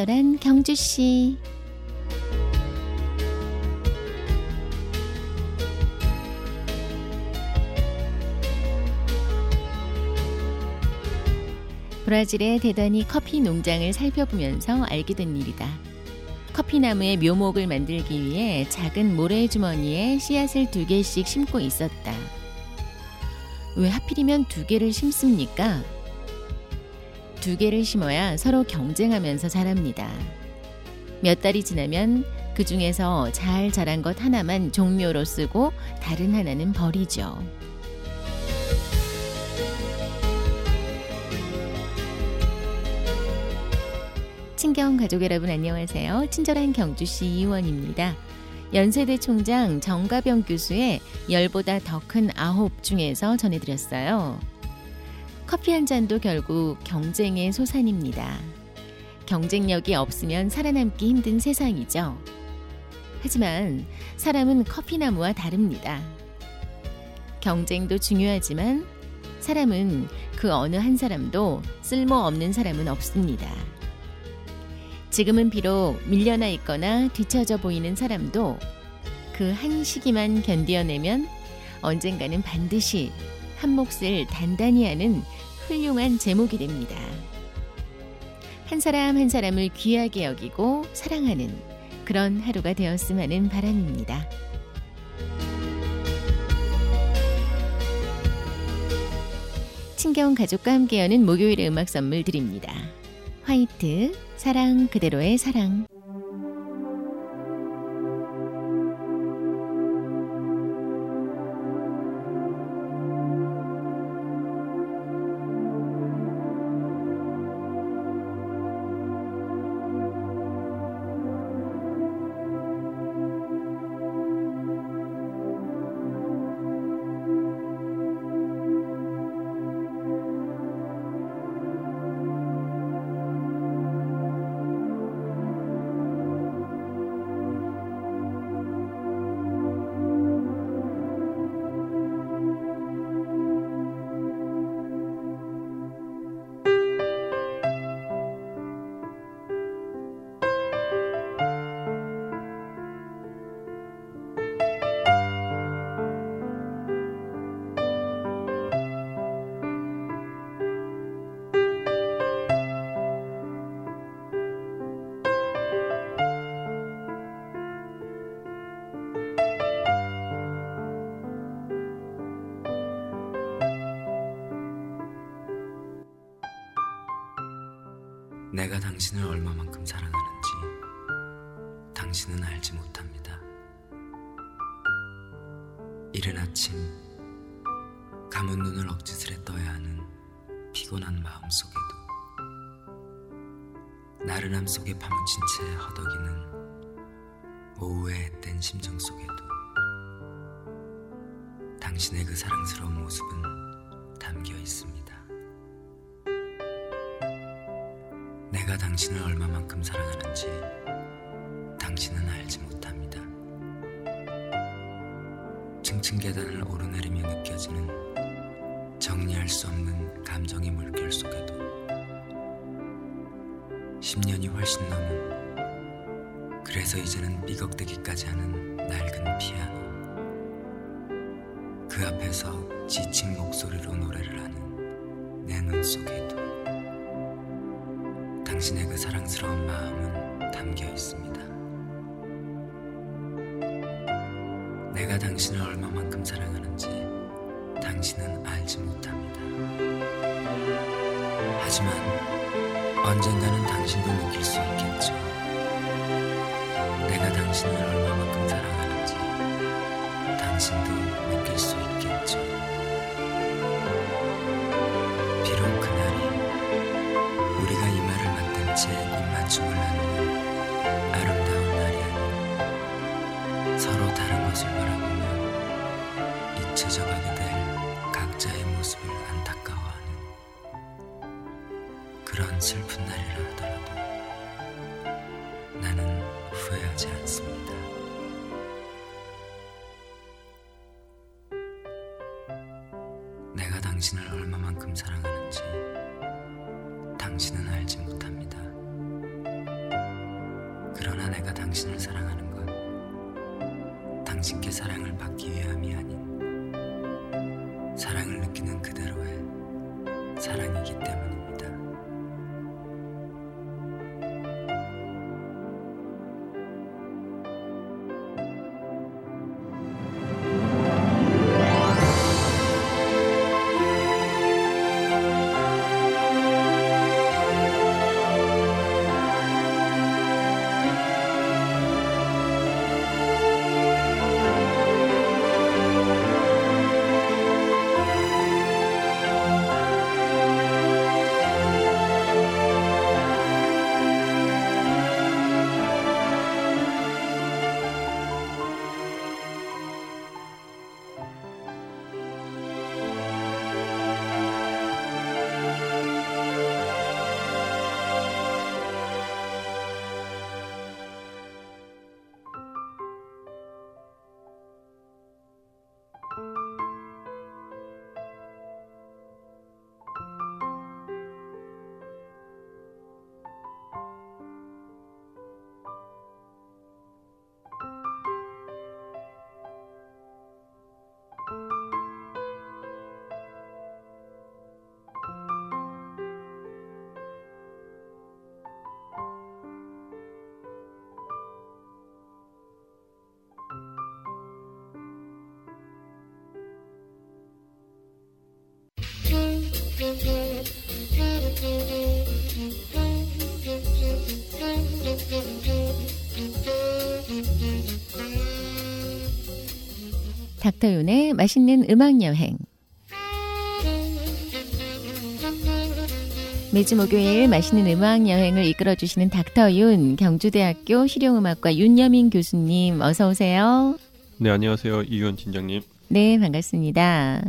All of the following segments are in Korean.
친절한 경주 씨. 브라질의 대단히 커피 농장을 살펴보면서 알게 된 일이다. 커피나무의 묘목을 만들기 위해 작은 모래주머니에 씨앗을 두 개씩 심고 있었다. 왜 하필이면 두 개를 심습니까? 두 개를 심어야 서로 경쟁하면서 자랍니다. 몇 달이 지나면 그 중에서 잘 자란 것 하나만 종묘로 쓰고 다른 하나는 버리죠. 친경 가족 여러분 안녕하세요. 친절한 경주시 이원입니다. 연세대 총장 정가병 교수의 열보다 더 큰 아홉 중에서 전해드렸어요. 커피 한 잔도 결국 경쟁의 소산입니다. 경쟁력이 없으면 살아남기 힘든 세상이죠. 하지만 사람은 커피나무와 다릅니다. 경쟁도 중요하지만 사람은 그 어느 한 사람도 쓸모없는 사람은 없습니다. 지금은 비록 밀려나 있거나 뒤처져 보이는 사람도 그 한 시기만 견디어내면 언젠가는 반드시 한 몫을 단단히 하는 훌륭한 제목이 됩니다. 한 사람 한 사람을 귀하게 여기고 사랑하는 그런 하루가 되었으면 하는 바람입니다. 친경 가족과 함께 여는 목요일의 음악 선물 드립니다. 화이트 사랑 그대로의 사랑 내가 당신을 얼마만큼 사랑하는지 당신은 알지 못합니다. 이른 아침 감은 눈을 억지스레 떠야 하는 피곤한 마음 속에도 나른함 속에 파묻힌 채 허덕이는 오후의 앳된 심정 속에도 당신의 그 사랑스러운 모습은 담겨 있습니다. 내가 당신을 얼마만큼 사랑하는지 당신은 알지 못합니다. 층층 계단을 오르내리며 느껴지는 정리할 수 없는 감정의 물결 속에도 10년이 훨씬 넘은 그래서 이제는 삐걱대기까지 하는 낡은 피아노 그 앞에서 지친 목소리로 노래를 하는 내 눈 속에도 당신의 그 사랑스러운 마음은 담겨 있습니다. 내가 당신을 얼마만큼 사랑하는지 당신은 알지 못합니다. 하지만 언젠가는 당신도 느낄 수 있겠죠. 내가 당신을 얼마만큼 사랑하는지 당신도 내가 당신을 얼마만큼 사랑하는지 당신은 알지 못합니다. 그러나 내가 당신을 사랑하는 건 당신께 사랑을 받기 위함이 아닌 사랑을 느끼는 그대로의 사랑이기 때문입니다. 닥터윤의 맛있는 음악 여행. 매주 목요일 맛있는 음악 여행을 이끌어 주시는 닥터윤 경주대학교 실용음악과 윤여민 교수님 어서 오세요. 네, 안녕하세요. 이윤 팀장님. 네, 반갑습니다.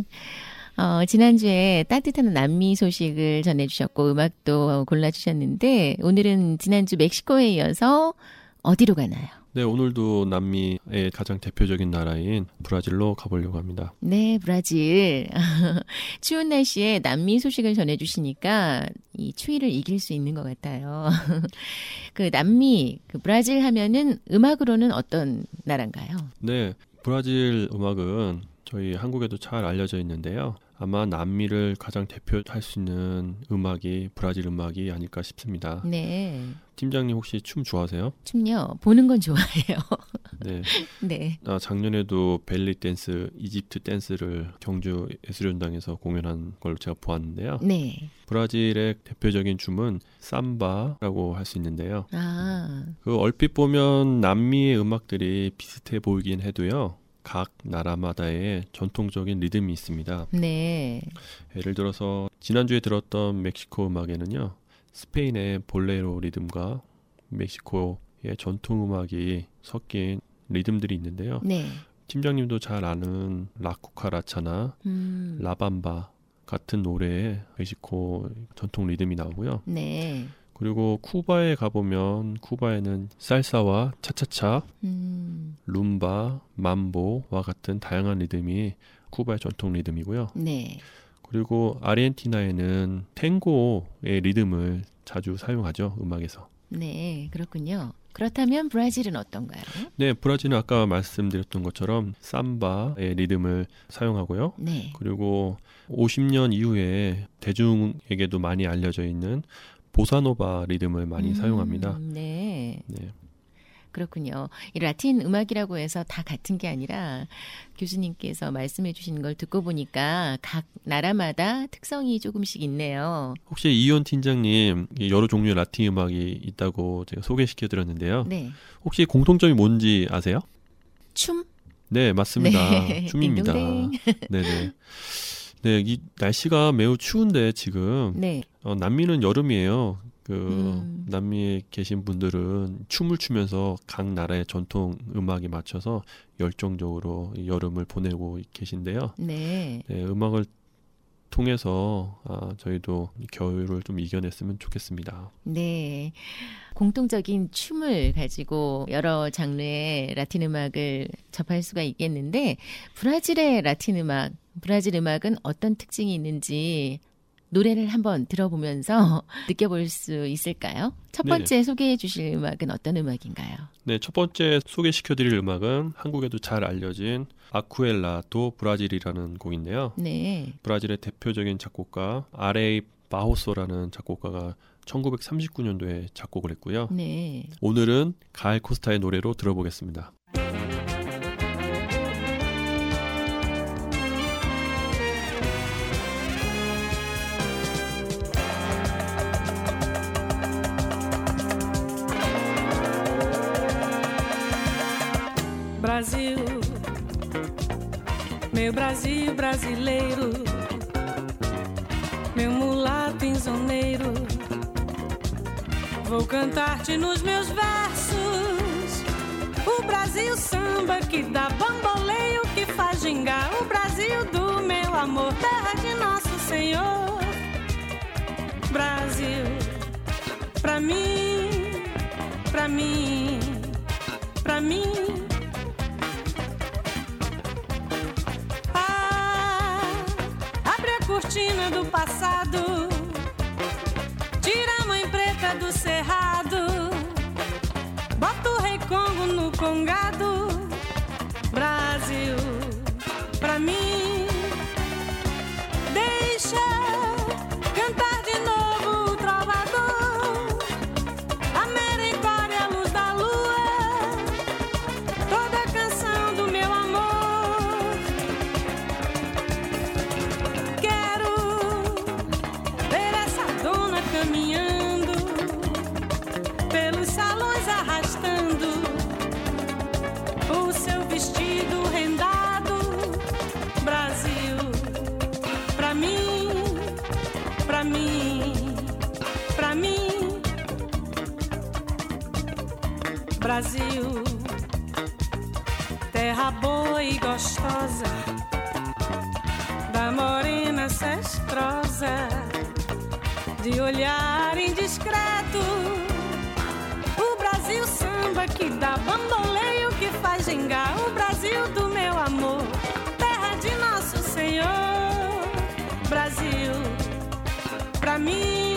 어, 지난주에 따뜻한 남미 소식을 전해주셨고 음악도 골라주셨는데 오늘은 지난주 멕시코에 이어서 어디로 가나요? 네, 오늘도 남미의 가장 대표적인 나라인 브라질로 가보려고 합니다. 네, 브라질. 추운 날씨에 남미 소식을 전해주시니까 이 추위를 이길 수 있는 것 같아요. 그 남미, 그 브라질 하면은 음악으로는 어떤 나라인가요? 네, 브라질 음악은 저희 한국에도 잘 알려져 있는데요. 아마 남미를 가장 대표할 수 있는 음악이 브라질 음악이 아닐까 싶습니다. 네. 팀장님 혹시 춤 좋아하세요? 춤요? 보는 건 좋아해요. 네. 네. 아, 작년에도 벨리 댄스, 이집트 댄스를 경주 예술연당에서 공연한 걸 제가 보았는데요. 네. 브라질의 대표적인 춤은 삼바라고 할 수 있는데요. 아, 그 얼핏 보면 남미의 음악들이 비슷해 보이긴 해도요. 각 나라마다의 전통적인 리듬이 있습니다. 네. 예를 들어서 지난주에 들었던 멕시코 음악에는요. 스페인의 볼레로 리듬과 멕시코의 전통 음악이 섞인 리듬들이 있는데요. 네. 팀장님도 잘 아는 라쿠카라차나 음. 라밤바 같은 노래에 멕시코 전통 리듬이 나오고요. 네. 그리고 쿠바에 가보면 쿠바에는 살사와 차차차, 음. 룸바, mam보와 같은 다양한 리듬이 쿠바의 전통 리듬이고요. 네. 그리고 아르헨티나에는 탱고의 리듬을 자주 사용하죠 음악에서. 네. 그렇군요. 그렇다면 브라질은 어떤가요? 네, 브라질은 아까 말씀드렸던 것처럼 삼바의 리듬을 사용하고요. 네. 그리고 50년 이후에 대중에게도 많이 알려져 있는 보사노바 리듬을 많이 음, 사용합니다. 네. 네. 그렇군요. 이 라틴 음악이라고 해서 다 같은 게 아니라 교수님께서 말씀해 주신 걸 듣고 보니까 각 나라마다 특성이 조금씩 있네요. 혹시 이현 팀장님 여러 종류의 라틴 음악이 있다고 제가 소개시켜 드렸는데요. 네. 혹시 공통점이 뭔지 아세요? 춤? 네, 맞습니다. 네. 춤입니다. 네네. 네, 이 날씨가 매우 추운데 지금 네. 어, 남미는 여름이에요. 그 음. 남미에 계신 분들은 춤을 추면서 각 나라의 전통 음악에 맞춰서 열정적으로 이 여름을 보내고 계신데요. 네. 네, 음악을 통해서 아, 저희도 이 겨울을 좀 이겨냈으면 좋겠습니다. 네. 공통적인 춤을 가지고 여러 장르의 라틴 음악을 접할 수가 있겠는데 브라질의 라틴 음악, 브라질 음악은 어떤 특징이 있는지 노래를 한번 들어보면서 느껴볼 수 있을까요? 첫 네네. 번째 소개해 주실 음악은 어떤 음악인가요? 네, 첫 번째 소개시켜 드릴 음악은 한국에도 잘 알려진 아쿠엘라 도 브라질이라는 곡인데요. 네. 브라질의 대표적인 작곡가 아레이 바호소라는 작곡가가 1939년도에 작곡을 했고요. 네. 오늘은 가을 코스타의 노래로 들어보겠습니다. Meu Brasil brasileiro, meu mulato insoneiro, vou cantar-te nos meus versos. O Brasil samba que dá bamboleio, que faz gingar. O Brasil do meu amor, terra de nosso Senhor. Brasil, pra mim, pra mim, pra mim. Brasil, terra boa e gostosa da morena cestrosa, de olhar indiscreto. O Brasil samba que dá bamboleio, que faz gingar. O Brasil do meu amor, terra de nosso Senhor. Brasil, pra mim,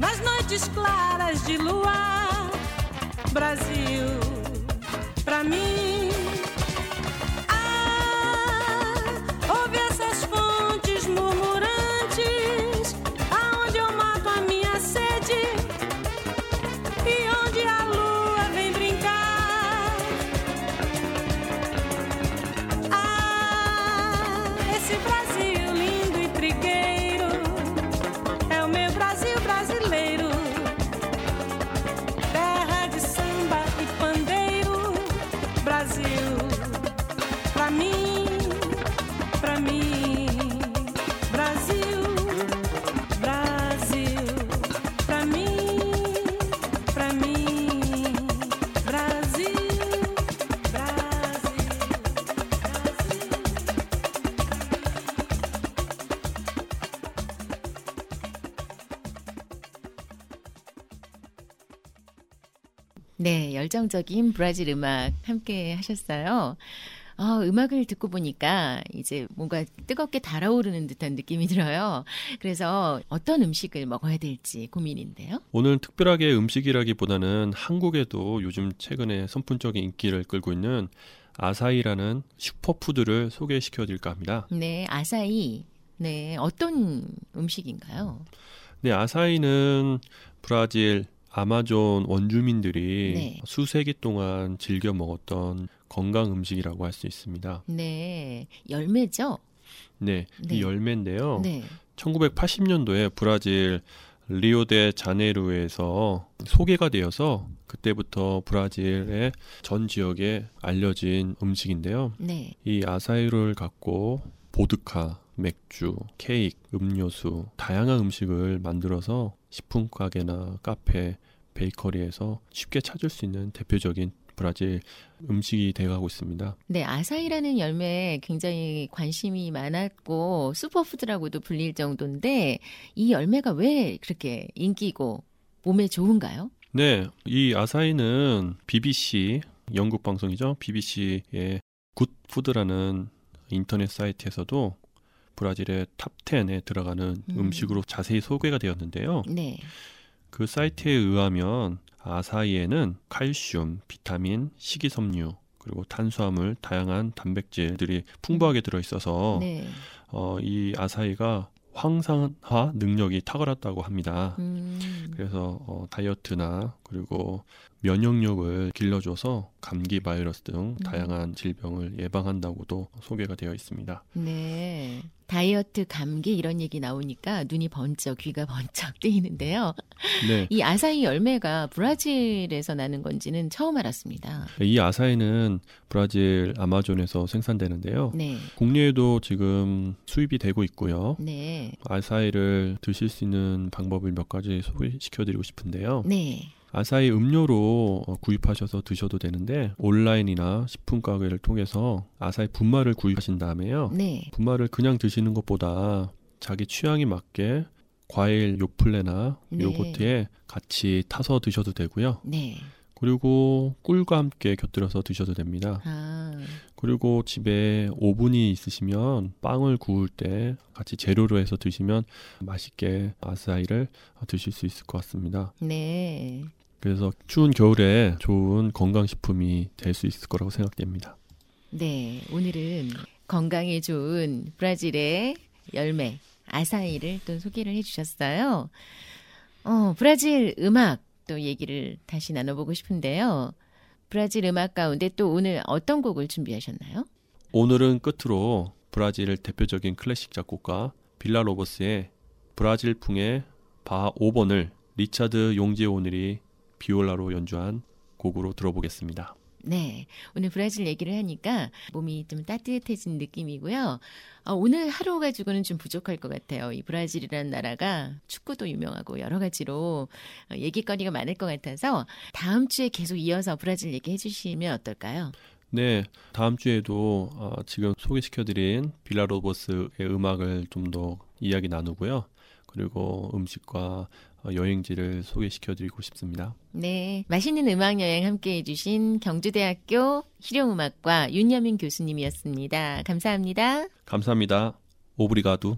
nas noites claras de luar, Brasil, pra mim. 네, 열정적인 브라질 음악 함께 하셨어요. 아, 음악을 듣고 보니까 이제 뭔가 뜨겁게 달아오르는 듯한 느낌이 들어요. 그래서 어떤 음식을 먹어야 될지 고민인데요. 오늘 특별하게 음식이라기보다는 한국에도 요즘 최근에 선풍적인 인기를 끌고 있는 아사히라는 슈퍼푸드를 소개시켜 드릴까 합니다. 네, 아사히. 네, 어떤 음식인가요? 네, 아사히는 브라질 아마존 원주민들이 네. 수세기 동안 즐겨 먹었던 건강 음식이라고 할 수 있습니다. 네, 열매죠? 네, 네. 이 열매인데요. 네. 1980년도에 브라질 리오데 자네이루에서 소개가 되어서 그때부터 브라질의 전 지역에 알려진 음식인데요. 네. 이 아사히를 갖고 보드카, 맥주, 케이크, 음료수, 다양한 음식을 만들어서 식품 가게나 카페, 베이커리에서 쉽게 찾을 수 있는 대표적인 브라질 음식이 돼가고 있습니다. 네, 아사이라는 열매에 굉장히 관심이 많았고 슈퍼푸드라고도 불릴 정도인데 이 열매가 왜 그렇게 인기고 몸에 좋은가요? 네, 이 아사이는 BBC 영국 방송이죠. BBC의 Good Food라는 인터넷 사이트에서도 브라질의 top 10에 들어가는 음. 음. 식으로 자세히 소개가 되었는데요. 네. 그 사이트에 의하면 아사이에는 칼슘, 비타민, 식이섬유, 그리고 탄수화물, 다양한 단백질들이 풍부하게 들어 있어서 네. 어, 이 아사이가 항산화 능력이 탁월하다고 합니다. 음. 그래서 어, 다이어트나 그리고 면역력을 길러줘서 감기 바이러스 등 다양한 질병을 예방한다고도 소개가 되어 있습니다. 네. 다이어트, 감기 이런 얘기 나오니까 눈이 번쩍, 귀가 번쩍 뜨이는데요. 네, 이 아사히 열매가 브라질에서 나는 건지는 처음 알았습니다. 이 아사히는 브라질 아마존에서 생산되는데요. 네. 국내에도 지금 수입이 되고 있고요. 네. 아사히를 드실 수 있는 방법을 몇 가지 소개시켜 드리고 싶은데요. 네. 아사히 음료로 어, 구입하셔서 드셔도 되는데 온라인이나 식품 가게를 통해서 아사히 분말을 구입하신 다음에요. 네. 분말을 그냥 드시는 것보다 자기 취향에 맞게 과일 요플레나 네. 요거트에 같이 타서 드셔도 되고요. 네. 그리고 꿀과 함께 곁들여서 드셔도 됩니다. 아. 그리고 집에 오븐이 있으시면 빵을 구울 때 같이 재료로 해서 드시면 맛있게 아사히를 드실 수 있을 것 같습니다. 네. 그래서 추운 겨울에 좋은 건강식품이 될 수 있을 거라고 생각됩니다. 네. 오늘은 건강에 좋은 브라질의 열매 아사이를 또 소개를 해 주셨어요. 어, 브라질 음악 또 얘기를 다시 나눠보고 싶은데요. 브라질 음악 가운데 또 오늘 어떤 곡을 준비하셨나요? 오늘은 끝으로 브라질 대표적인 클래식 작곡가 빌라 로보스의 브라질풍의 바흐 5번을 리차드 용지 오늘이 비올라로 연주한 곡으로 들어보겠습니다. 네. 오늘 브라질 얘기를 하니까 몸이 좀 따뜻해진 느낌이고요. 어, 오늘 하루 가지고는 좀 부족할 것 같아요. 이 브라질이라는 나라가 축구도 유명하고 여러 가지로 어, 얘기거리가 많을 것 같아서 다음 주에 계속 이어서 브라질 얘기해 주시면 어떨까요? 네, 다음 주에도 어, 지금 소개시켜드린 빌라 로버스의 음악을 좀 더 이야기 나누고요. 그리고 음식과 어, 여행지를 소개시켜드리고 싶습니다. 네. 맛있는 음악 여행 함께 해주신 경주대학교 실용음악과 윤여민 교수님이었습니다. 감사합니다. 감사합니다. 오브리가두.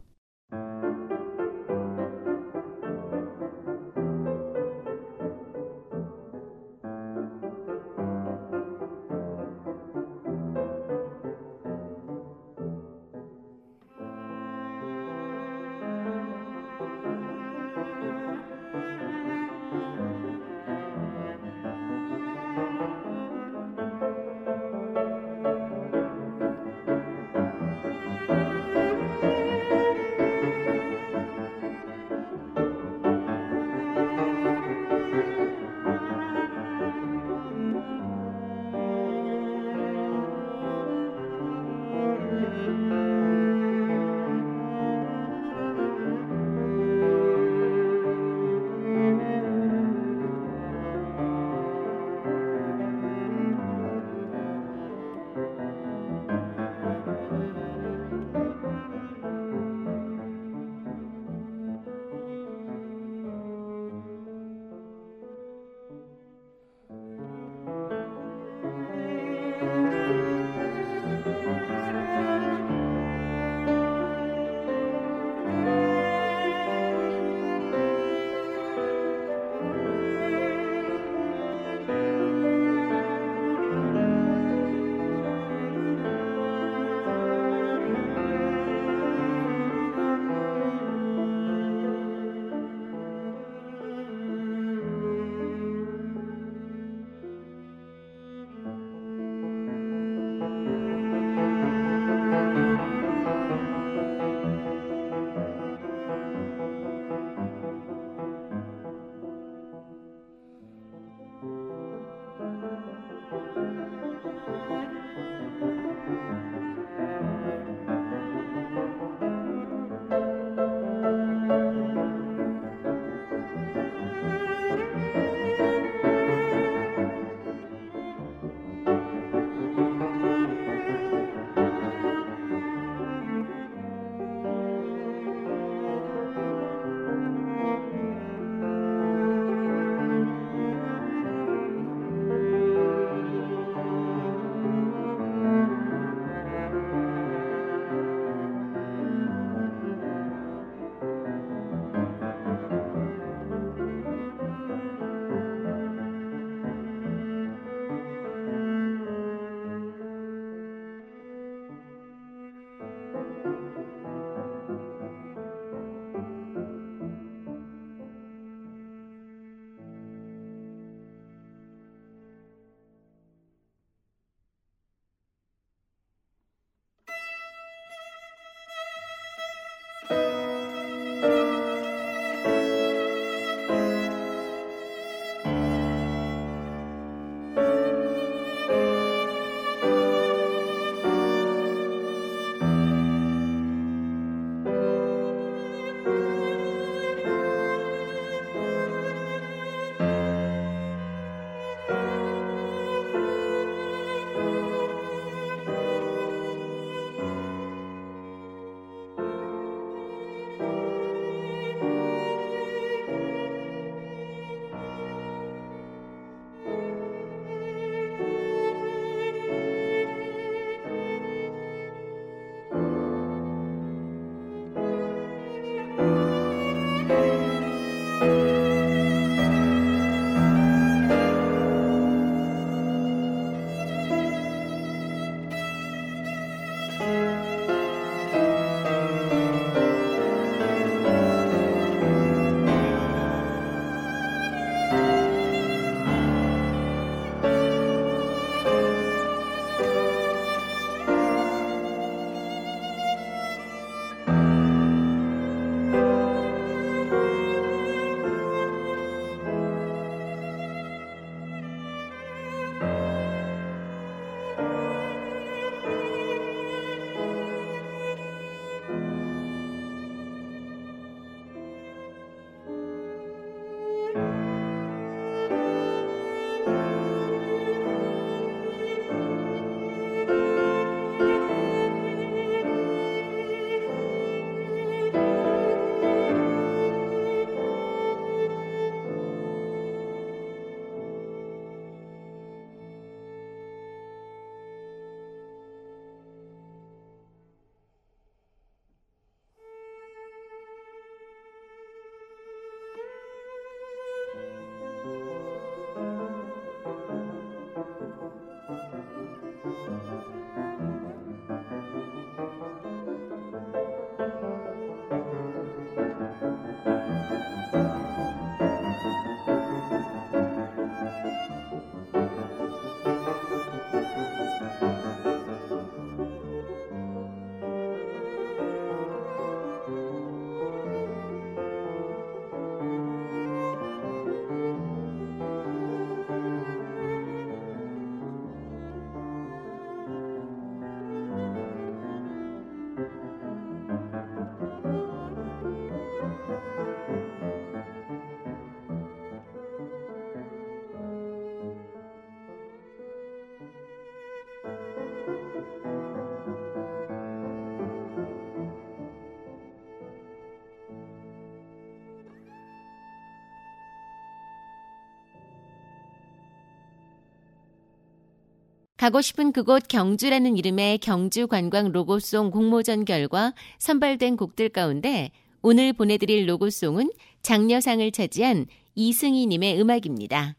가고 싶은 그곳 경주라는 이름의 경주 관광 로고송 공모전 결과 선발된 곡들 가운데 오늘 보내드릴 로고송은 장려상을 차지한 이승희님의 음악입니다.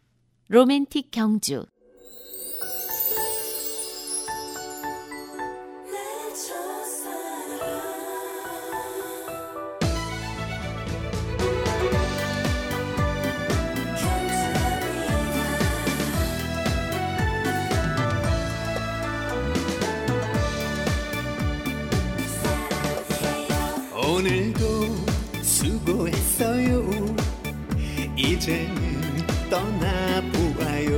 로맨틱 경주. 오늘도 수고했어요. 이제는 떠나보아요.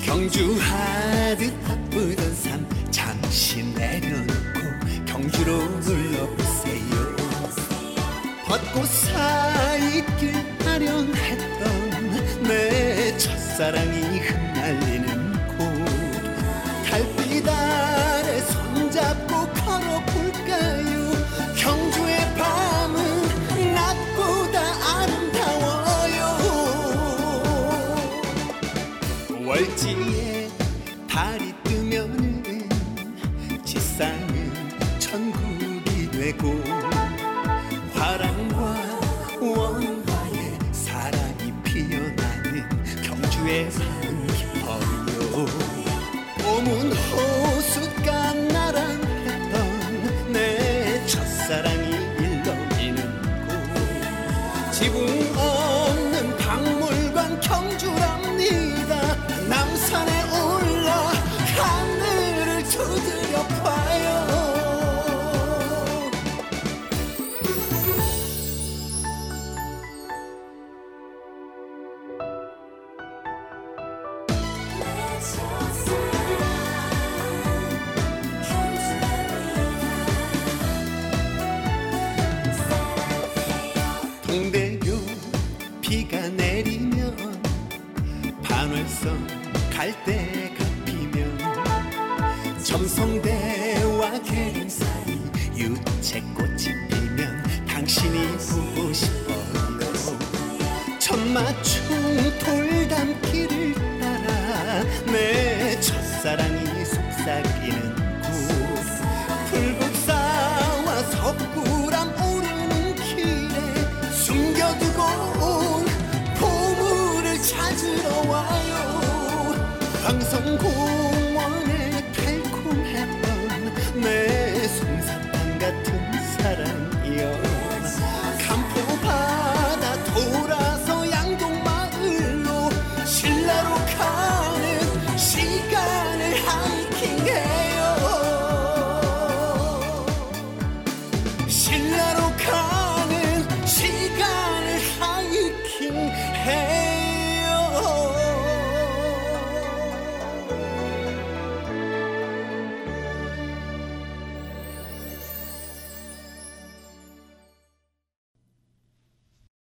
경주 하듯 바쁘던 삶 잠시 내려놓고 경주로 눌러보세요. 벚꽃 사이길 아련했던 내 첫사랑이 흩날리는 곳 달빛 아래 손잡고 걸어볼까요 보물을 찾으러 와요 황성고